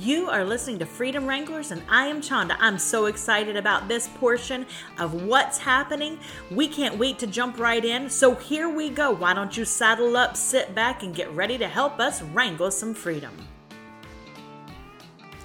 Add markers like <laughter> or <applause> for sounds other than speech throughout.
You are listening to Freedom Wranglers, and I am Chanda. I'm so excited about this portion of what's happening. We can't wait to jump right in. So here we go. Why don't you saddle up, sit back, and get ready to help us wrangle some freedom?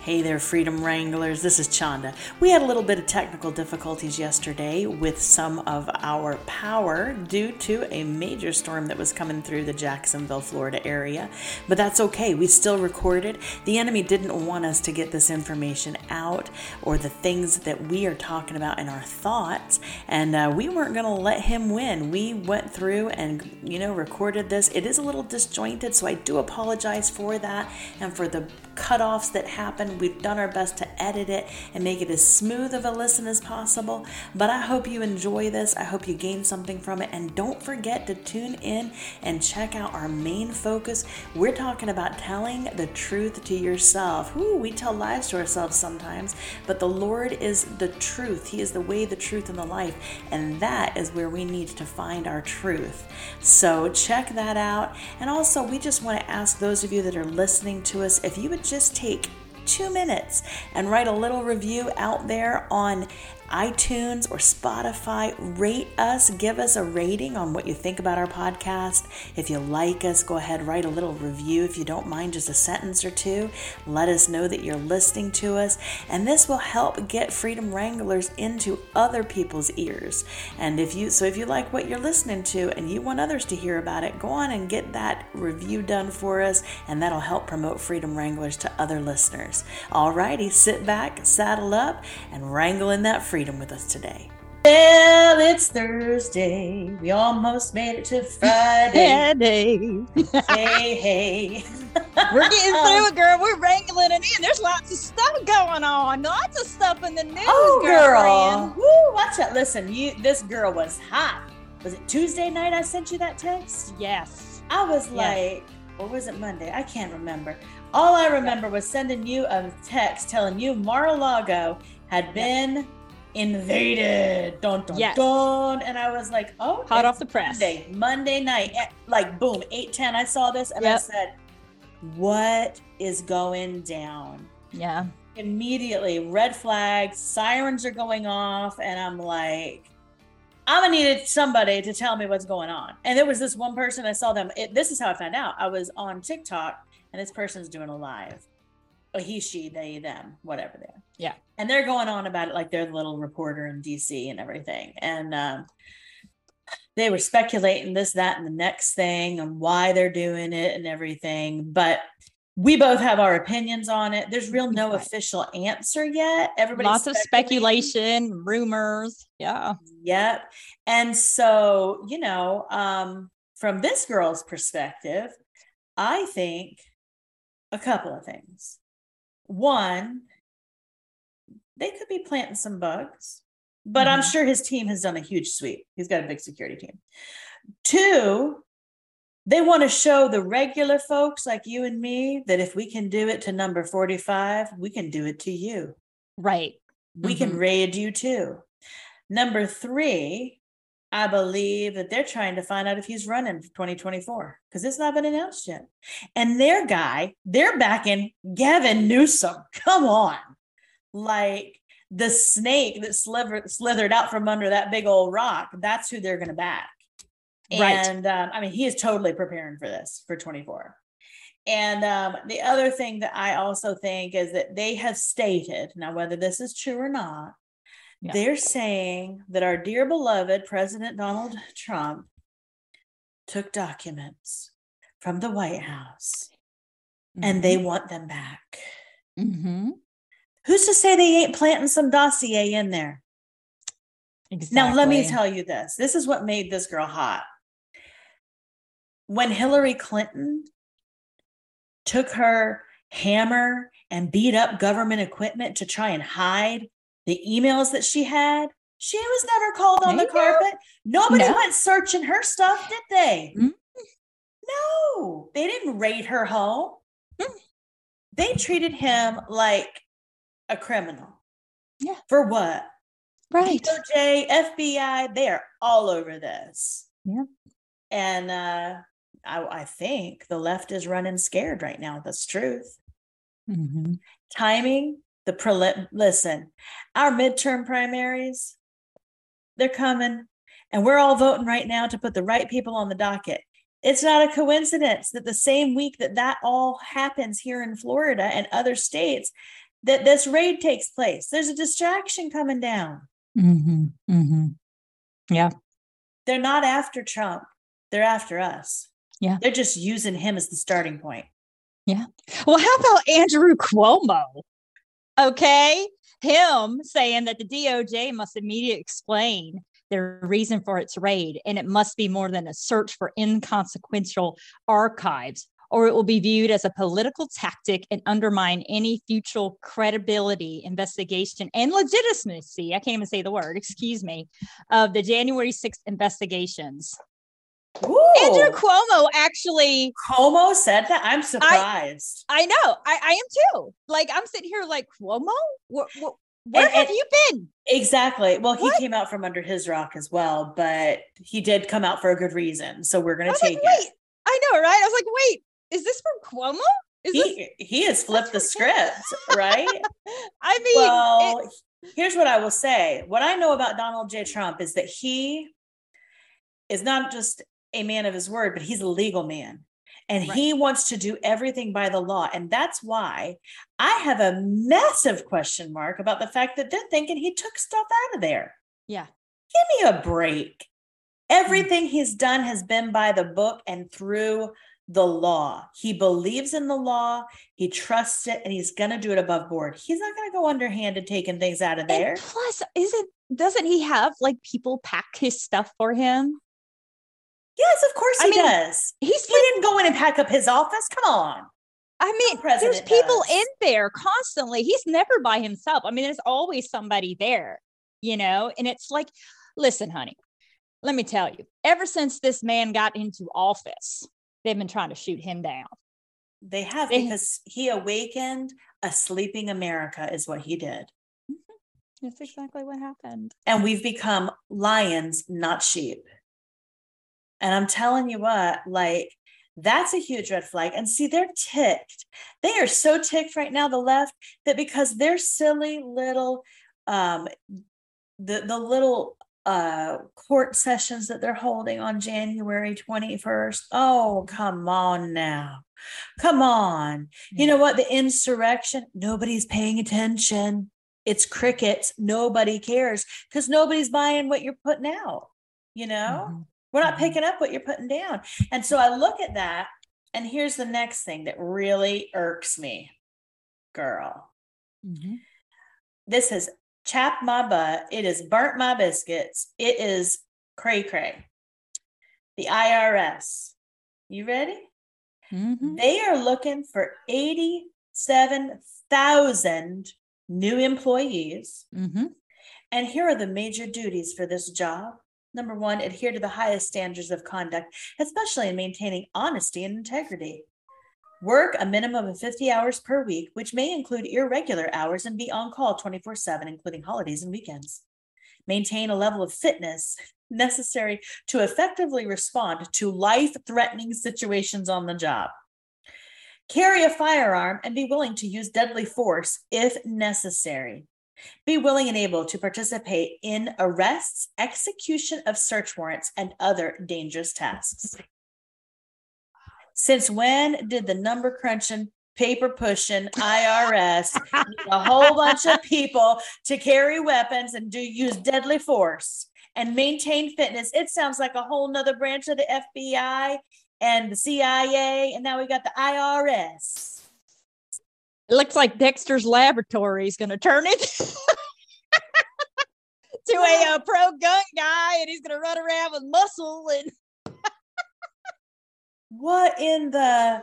Hey there, Freedom Wranglers. This is Chanda. We had a little bit of technical difficulties yesterday with some of our power due to a major storm that was coming through the Jacksonville, Florida area. But that's okay. We still recorded. The enemy didn't want us to get this information out or the things that we are talking about in our thoughts. And uh, we weren't going to let him win. We went through and, you know, recorded this. It is a little disjointed, so I do apologize for that and for the cutoffs that happen. We've done our best to edit it and make it as smooth of a listen as possible. But I hope you enjoy this. I hope you gain something from it. And don't forget to tune in and check out our main focus. We're talking about telling the truth to yourself. We tell lies to ourselves sometimes, but the Lord is the truth. He is the way, the truth, and the life. And that is where we need to find our truth. So check that out. And also, we just want to ask those of you that are listening to us if you would just take two minutes and write a little review out there on iTunes or Spotify. Rate us, give us a rating on what you think about our podcast. If you like us, go ahead, write a little review. If you don't mind, just a sentence or two. Let us know that you're listening to us. And this will help get Freedom Wranglers into other people's ears. And if you, so if you like what you're listening to and you want others to hear about it, go on and get that review done for us. And that'll help promote Freedom Wranglers to other listeners. Alrighty, sit back, saddle up, and wrangle in that freedom freedom with us today. Well, it's Thursday. We almost made it to <laughs> Friday. hey, <laughs> hey. We're getting oh. through it, girl. We're wrangling it in. There's lots of stuff going on. Lots of stuff in the news. Oh, girl. Woo, watch it. Listen, you. This girl was hot. Was it Tuesday night? I sent you that text. Yes. I was yes. like, or was it Monday? I can't remember. All I remember was sending you a text telling you Mar-a-Lago had been invaded. Dun, dun, yes. dun. And I was like, oh, hot off the press. Monday, Monday night, eh, like boom, 8 10. I saw this and yep. I said, what is going down? Yeah. Immediately, red flags, sirens are going off. And I'm like, I'm gonna need somebody to tell me what's going on. And there was this one person I saw them. It, this is how I found out. I was on TikTok and this person's doing a live a he, she, they, them, whatever they are. Yeah. And they're going on about it like they're the little reporter in DC and everything. And um, they were speculating this, that, and the next thing and why they're doing it and everything. But we both have our opinions on it. There's real no official answer yet. Everybody lots of speculation, rumors. Yeah. Yep. And so, you know, um, from this girl's perspective, I think a couple of things. One, they could be planting some bugs, but mm-hmm. I'm sure his team has done a huge sweep. He's got a big security team. Two, they want to show the regular folks like you and me that if we can do it to number 45, we can do it to you. Right. We mm-hmm. can raid you too. Number three, I believe that they're trying to find out if he's running for 2024 because it's not been announced yet. And their guy, they're backing Gavin Newsom. Come on. Like the snake that slithered, slithered out from under that big old rock, that's who they're going to back. Right. And um, I mean, he is totally preparing for this for 24. And um, the other thing that I also think is that they have stated now, whether this is true or not, yeah. They're saying that our dear beloved President Donald Trump took documents from the White House mm-hmm. and they mm-hmm. want them back. Mm-hmm. Who's to say they ain't planting some dossier in there? Exactly. Now, let me tell you this this is what made this girl hot. When Hillary Clinton took her hammer and beat up government equipment to try and hide the emails that she had, she was never called on the carpet. Nobody no. went searching her stuff, did they? Mm-hmm. No, they didn't raid her home. Mm-hmm. They treated him like a criminal. Yeah. For what? Right. DOJ, FBI, they are all over this. Yeah. And uh, I, I think the left is running scared right now. That's truth. Mm-hmm. Timing, the prelim. Listen, our midterm primaries, they're coming, and we're all voting right now to put the right people on the docket. It's not a coincidence that the same week that that all happens here in Florida and other states, that this raid takes place. There's a distraction coming down. Mm-hmm. Mm-hmm. Yeah. They're not after Trump. They're after us. Yeah. They're just using him as the starting point. Yeah. Well, how about Andrew Cuomo? Okay. Him saying that the DOJ must immediately explain their reason for its raid, and it must be more than a search for inconsequential archives, or it will be viewed as a political tactic and undermine any future credibility, investigation, and legitimacy. I can't even say the word, excuse me, of the January 6th investigations. Ooh. Andrew Cuomo actually. Cuomo said that. I'm surprised. I, I know. I, I am too. Like I'm sitting here, like Cuomo. What, what, where and, have and, you been? Exactly. Well, he came out from under his rock as well, but he did come out for a good reason. So we're going to take like, it. I know, right? I was like, wait, is this from Cuomo? Is he, this- he has flipped the script, right? <laughs> I mean, well, it- here's what I will say. What I know about Donald J. Trump is that he is not just a man of his word, but he's a legal man. And right. he wants to do everything by the law. And that's why I have a massive question mark about the fact that they're thinking he took stuff out of there. Yeah. Give me a break. Mm. Everything mm. he's done has been by the book and through the law. He believes in the law, he trusts it, and he's going to do it above board. He's not going to go underhanded taking things out of there. And plus, isn't doesn't he have like people pack his stuff for him? Yes, of course he I mean, does. He's he didn't go in and pack up his office. Come on. I mean, there's people does. in there constantly. He's never by himself. I mean, there's always somebody there, you know? And it's like, listen, honey, let me tell you, ever since this man got into office, they've been trying to shoot him down. They have they, because he awakened a sleeping America, is what he did. Mm-hmm. That's exactly what happened. And we've become lions, not sheep. And I'm telling you what, like, that's a huge red flag. And see, they're ticked. They are so ticked right now, the left, that because their silly little um the the little uh court sessions that they're holding on January 21st. Oh, come on now. Come on. You know what? The insurrection, nobody's paying attention. It's crickets. Nobody cares because nobody's buying what you're putting out, you know? Mm-hmm. We're not mm-hmm. picking up what you're putting down. And so I look at that, and here's the next thing that really irks me, girl. Mm-hmm. This has chapped my butt. It has burnt my biscuits. It is cray cray. The IRS. You ready? Mm-hmm. They are looking for 87,000 new employees. Mm-hmm. And here are the major duties for this job Number one, adhere to the highest standards of conduct, especially in maintaining honesty and integrity. Work a minimum of 50 hours per week, which may include irregular hours and be on call 24 7, including holidays and weekends. Maintain a level of fitness <laughs> necessary to effectively respond to life threatening situations on the job. Carry a firearm and be willing to use deadly force if necessary. Be willing and able to participate in arrests, execution of search warrants, and other dangerous tasks. Since when did the number crunching, paper pushing IRS need a whole bunch of people to carry weapons and do use deadly force and maintain fitness? It sounds like a whole nother branch of the FBI and the CIA, and now we got the IRS. It looks like Dexter's Laboratory is going to turn it <laughs> to a, a, pro gun guy, and he's going to run around with muscle and. What in the?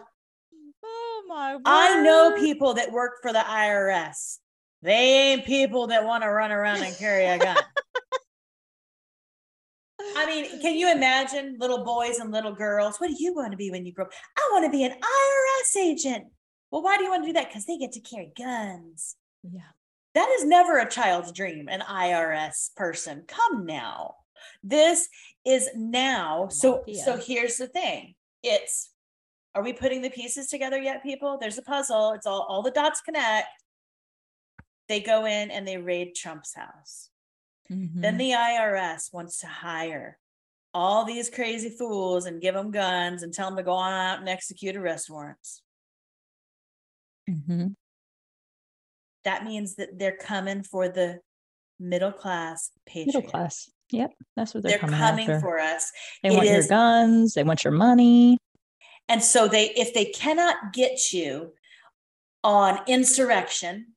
Oh my! Word. I know people that work for the IRS. They ain't people that want to run around and carry a gun. I mean, can you imagine little boys and little girls? What do you want to be when you grow up? I want to be an IRS agent. Well, why do you want to do that? Because they get to carry guns. Yeah. That is never a child's dream, an IRS person. Come now. This is now. So yeah. so here's the thing. It's Are we putting the pieces together yet, people? There's a puzzle. It's all all the dots connect. They go in and they raid Trump's house. Mm-hmm. Then the IRS wants to hire all these crazy fools and give them guns and tell them to go on out and execute arrest warrants. Mm-hmm. That means that they're coming for the middle class patriot. Middle class. Yep. That's what they're, they're coming, coming for us. They it want is, your guns, they want your money. And so they if they cannot get you on insurrection,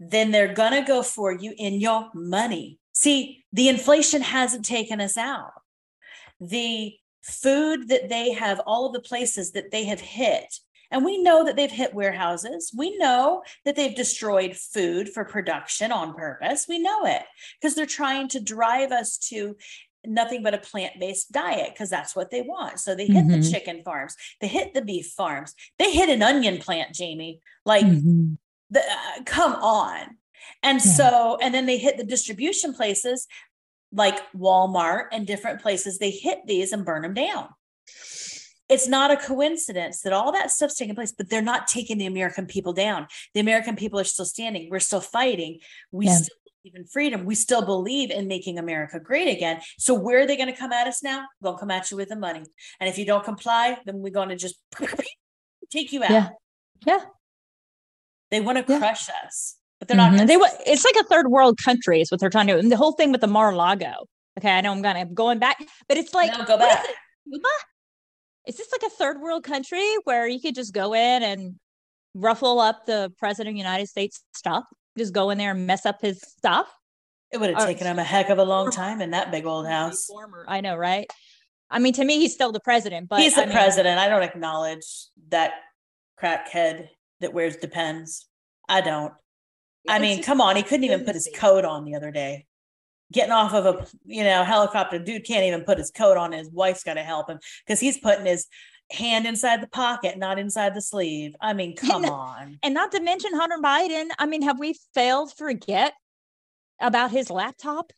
then they're going to go for you in your money. See, the inflation hasn't taken us out. The food that they have, all of the places that they have hit, and we know that they've hit warehouses. We know that they've destroyed food for production on purpose. We know it because they're trying to drive us to nothing but a plant-based diet because that's what they want. So they hit mm-hmm. the chicken farms, they hit the beef farms, they hit an onion plant, Jamie. Like mm-hmm the, uh, come on. And yeah. so, and then they hit the distribution places like Walmart and different places. They hit these and burn them down. It's not a coincidence that all that stuff's taking place, but they're not taking the American people down. The American people are still standing. We're still fighting. We yeah. still believe in freedom. We still believe in making America great again. So where are they going to come at us now? Going to come at you with the money. And if you don't comply, then we're going to just <laughs> take you out. Yeah. Yeah. They want to yeah. crush us, but they're mm-hmm. not. They want. It's like a third world country is what they're trying to do. And the whole thing with the Mar-a-Lago. Okay, I know I'm gonna going back, but it's like no, go back. Cuba? Is this like a third world country where you could just go in and ruffle up the president of the United States stuff? Just go in there and mess up his stuff. It would have taken him a heck of a long time in that big old house. Former, I know, right? I mean, to me, he's still the president, but he's the I mean, president. I don't acknowledge that crackhead that wears Depends. I don't. I mean, come on, he couldn't even put his coat on the other day. Getting off of a you know helicopter, dude can't even put his coat on. His wife's got to help him because he's putting his hand inside the pocket, not inside the sleeve. I mean, come and, on. And not to mention Hunter Biden. I mean, have we failed to forget about his laptop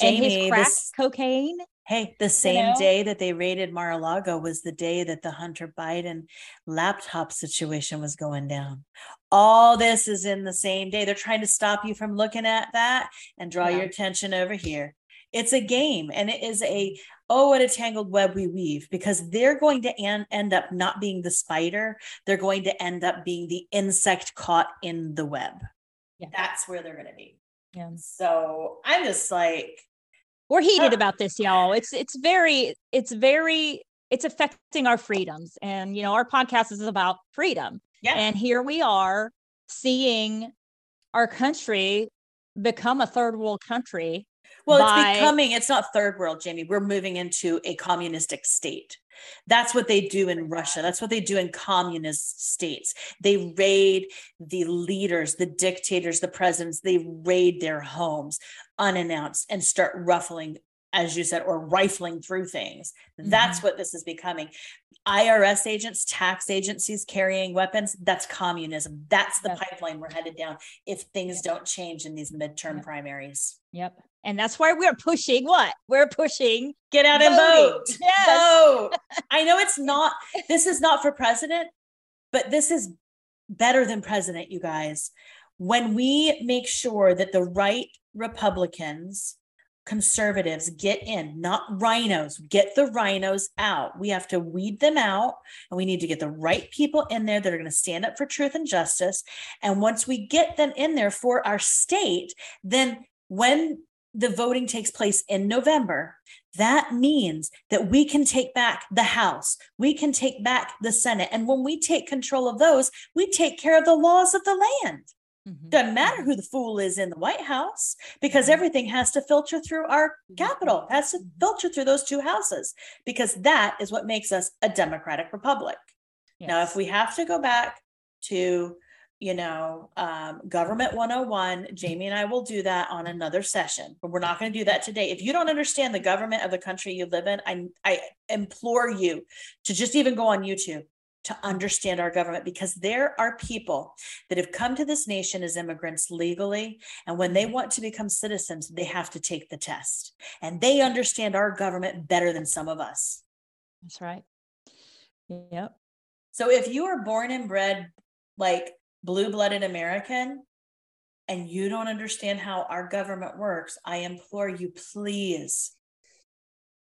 Jamie, and his crack this, cocaine? Hey, the same you know? day that they raided Mar-a-Lago was the day that the Hunter Biden laptop situation was going down. All this is in the same day. They're trying to stop you from looking at that and draw yeah. your attention over here. It's a game and it is a, oh, what a tangled web we weave because they're going to an- end up not being the spider. They're going to end up being the insect caught in the web. Yeah. That's where they're going to be. Yeah. So I'm just like, we're heated about this y'all. It's it's very it's very it's affecting our freedoms. And you know our podcast is about freedom. Yeah. and here we are seeing our country become a third world country well by... it's becoming it's not third world jamie. We're moving into a communistic state that's what they do in Russia. That's what they do in communist states. They raid the leaders, the dictators, the presidents, they raid their homes unannounced and start ruffling as you said, or rifling through things. That's mm-hmm. what this is becoming. IRS agents, tax agencies carrying weapons, that's communism. That's the pipeline we're headed down if things don't change in these midterm yep. primaries. Yep. And that's why we're pushing what? We're pushing get out voting. and vote. Yes. Vote. <laughs> I know it's not, this is not for president, but this is better than president, you guys. When we make sure that the right Republicans conservatives get in, not RINOs, Get the RINOs out. We have to weed them out and we need to get the right people in there that are going to stand up for truth and justice. And once we get them in there for our state, then when the voting takes place in November, that means that we can take back the House, we can take back the Senate. And when we take control of those, we take care of the laws of the land. Mm-hmm. Doesn't matter who the fool is in the White House because mm-hmm. everything has to filter through our Capitol, has to mm-hmm. filter through those two houses because that is what makes us a democratic republic. Yes. Now, if we have to go back to, you know, um, government 101, Jamie and I will do that on another session, but we're not going to do that today. If you don't understand the government of the country you live in, I, I implore you to just even go on YouTube to understand our government because there are people that have come to this nation as immigrants legally. And when they want to become citizens, they have to take the test. And they understand our government better than some of us. That's right. Yep. So if you are born and bred like blue blooded American and you don't understand how our government works, I implore you, please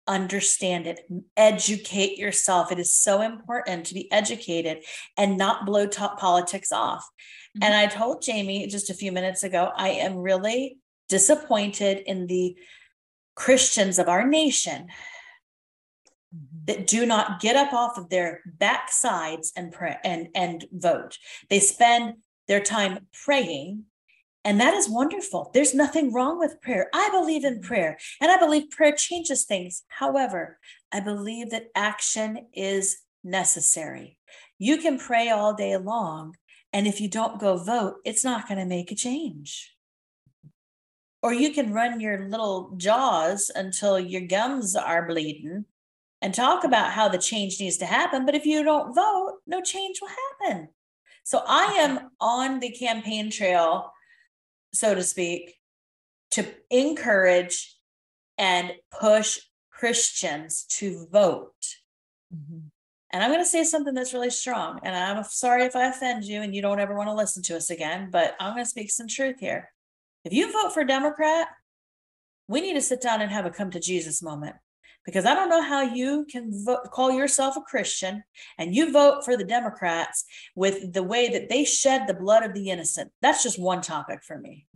understand it, educate yourself. It is so important to be educated and not blow top politics off. Mm-hmm. And I told Jamie just a few minutes ago, I am really disappointed in the Christians of our nation. That do not get up off of their backsides and pray and and vote. They spend their time praying and that is wonderful. There's nothing wrong with prayer. I believe in prayer and I believe prayer changes things. However, I believe that action is necessary. You can pray all day long, and if you don't go vote, it's not going to make a change. Or you can run your little jaws until your gums are bleeding and talk about how the change needs to happen. But if you don't vote, no change will happen. So I am on the campaign trail so to speak, to encourage and push Christians to vote. Mm-hmm. And I'm going to say something that's really strong. And I'm sorry if I offend you and you don't ever want to listen to us again, but I'm going to speak some truth here. If you vote for Democrat, we need to sit down and have a come to Jesus moment because I don't know how you can vote, call yourself a Christian and you vote for the Democrats with the way that they shed the blood of the innocent. That's just one topic for me.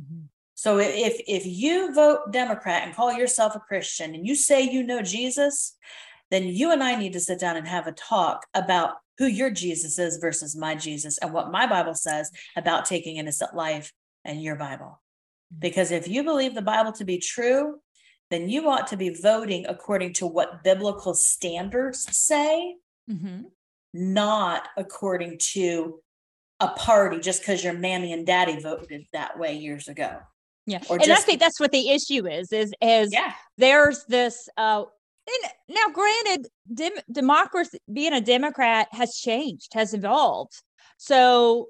Mm-hmm. So if if you vote Democrat and call yourself a Christian and you say you know Jesus, then you and I need to sit down and have a talk about who your Jesus is versus my Jesus and what my Bible says about taking innocent life and your Bible. Mm-hmm. Because if you believe the Bible to be true, then you ought to be voting according to what biblical standards say, mm-hmm. not according to a party just because your mammy and daddy voted that way years ago. Yeah. Or and just, I think that's what the issue is, is, is yeah. there's this, uh, and now granted, dem- democracy, being a Democrat has changed, has evolved. So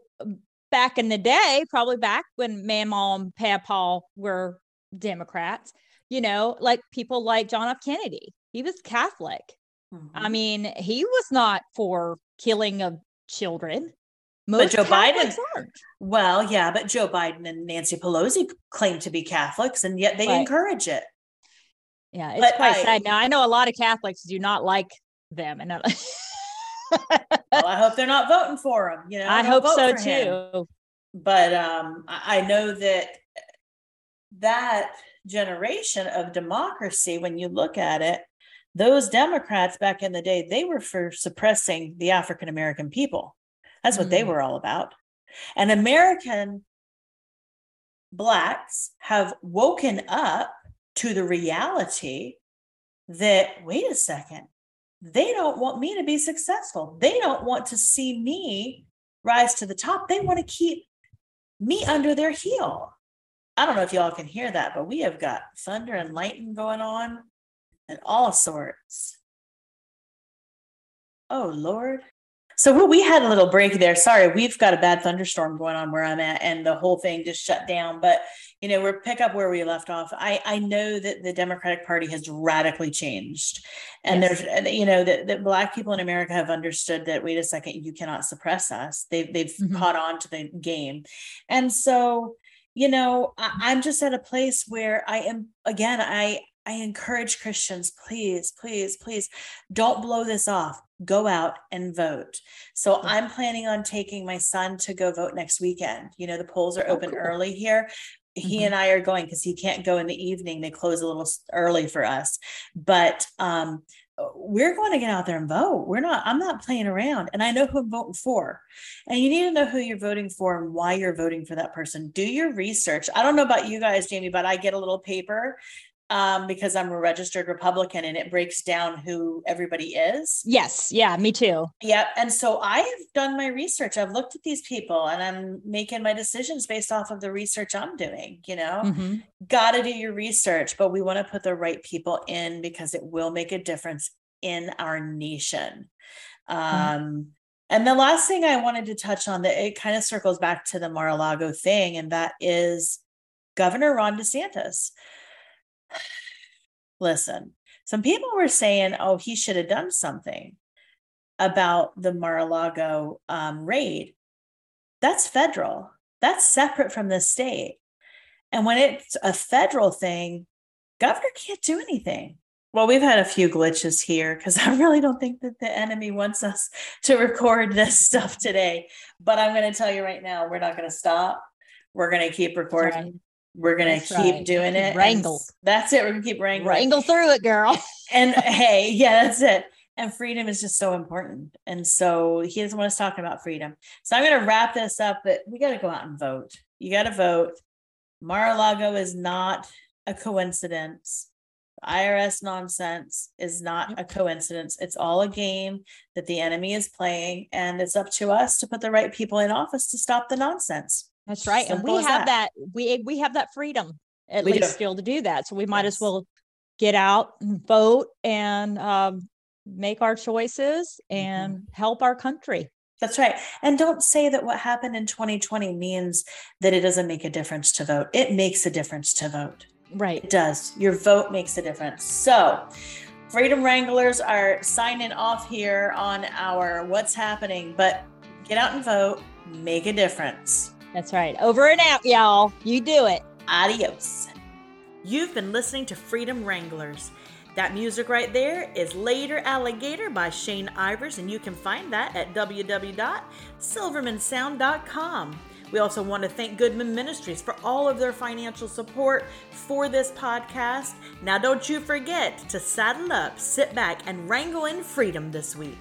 back in the day, probably back when Mama and Papa were Democrats, you know, like people like John F. Kennedy. He was Catholic. Mm-hmm. I mean, he was not for killing of children. Most but Joe Catholics Biden, aren't. well, yeah, but Joe Biden and Nancy Pelosi claim to be Catholics, and yet they right. encourage it. Yeah, it's but quite I, sad. Now I know a lot of Catholics do not like them, and well, <laughs> I hope they're not voting for them. You know, I hope so too. Him. But um, I know that that generation of democracy, when you look at it, those Democrats back in the day, they were for suppressing the African American people. That's what mm. they were all about. And American Blacks have woken up to the reality that, wait a second, they don't want me to be successful. They don't want to see me rise to the top. They want to keep me under their heel. I don't know if y'all can hear that, but we have got thunder and lightning going on and all sorts. Oh, Lord. So we had a little break there. Sorry, we've got a bad thunderstorm going on where I'm at, and the whole thing just shut down. But you know, we're pick up where we left off. I I know that the Democratic Party has radically changed, and yes. there's you know that, that Black people in America have understood that. Wait a second, you cannot suppress us. They've they've mm-hmm. caught on to the game, and so you know I, i'm just at a place where i am again i i encourage christians please please please don't blow this off go out and vote so i'm planning on taking my son to go vote next weekend you know the polls are oh, open cool. early here he mm-hmm. and I are going because he can't go in the evening. They close a little early for us. But um, we're going to get out there and vote. We're not, I'm not playing around. And I know who I'm voting for. And you need to know who you're voting for and why you're voting for that person. Do your research. I don't know about you guys, Jamie, but I get a little paper um, because I'm a registered Republican and it breaks down who everybody is. Yes. Yeah, me too. Yep. And so I've done my research. I've looked at these people and I'm making my decisions based off of the research I'm doing. You know, mm-hmm. got to do your research, but we want to put the right people in because it will make a difference in our nation. Mm-hmm. Um, mm-hmm. And the last thing I wanted to touch on that it kind of circles back to the Mar-a-Lago thing, and that is Governor Ron DeSantis listen, some people were saying, oh, he should have done something. about the Mar-a-Lago um, raid, that's federal. That's separate from the state. And when it's a federal thing, governor can't do anything. Well, we've had a few glitches here because <laughs> I really don't think that the enemy wants us to record this stuff today. But I'm going to tell you right now, we're not going to stop. We're going to keep recording. We're going to keep right. doing it. Wrangle. That's it. We're going to keep wrangling. Wrangle through it, girl. <laughs> and hey, yeah, that's it. And freedom is just so important. And so he doesn't want us talking about freedom. So I'm going to wrap this up, but we got to go out and vote. You got to vote. Mar-a-Lago is not a coincidence. IRS nonsense is not a coincidence. It's all a game that the enemy is playing, and it's up to us to put the right people in office to stop the nonsense. That's right. Simple and we have that. that. We we have that freedom at least still to do that. So we might yes. as well get out and vote and um, make our choices and mm-hmm. help our country. That's right. And don't say that what happened in 2020 means that it doesn't make a difference to vote. It makes a difference to vote. Right. It does. Your vote makes a difference. So, Freedom Wranglers are signing off here on our What's Happening, but get out and vote, make a difference. That's right. Over and out, y'all. You do it. Adios. You've been listening to Freedom Wranglers. That music right there is Later Alligator by Shane Ivers, and you can find that at www.silvermansound.com. We also want to thank Goodman Ministries for all of their financial support for this podcast. Now, don't you forget to saddle up, sit back, and wrangle in freedom this week.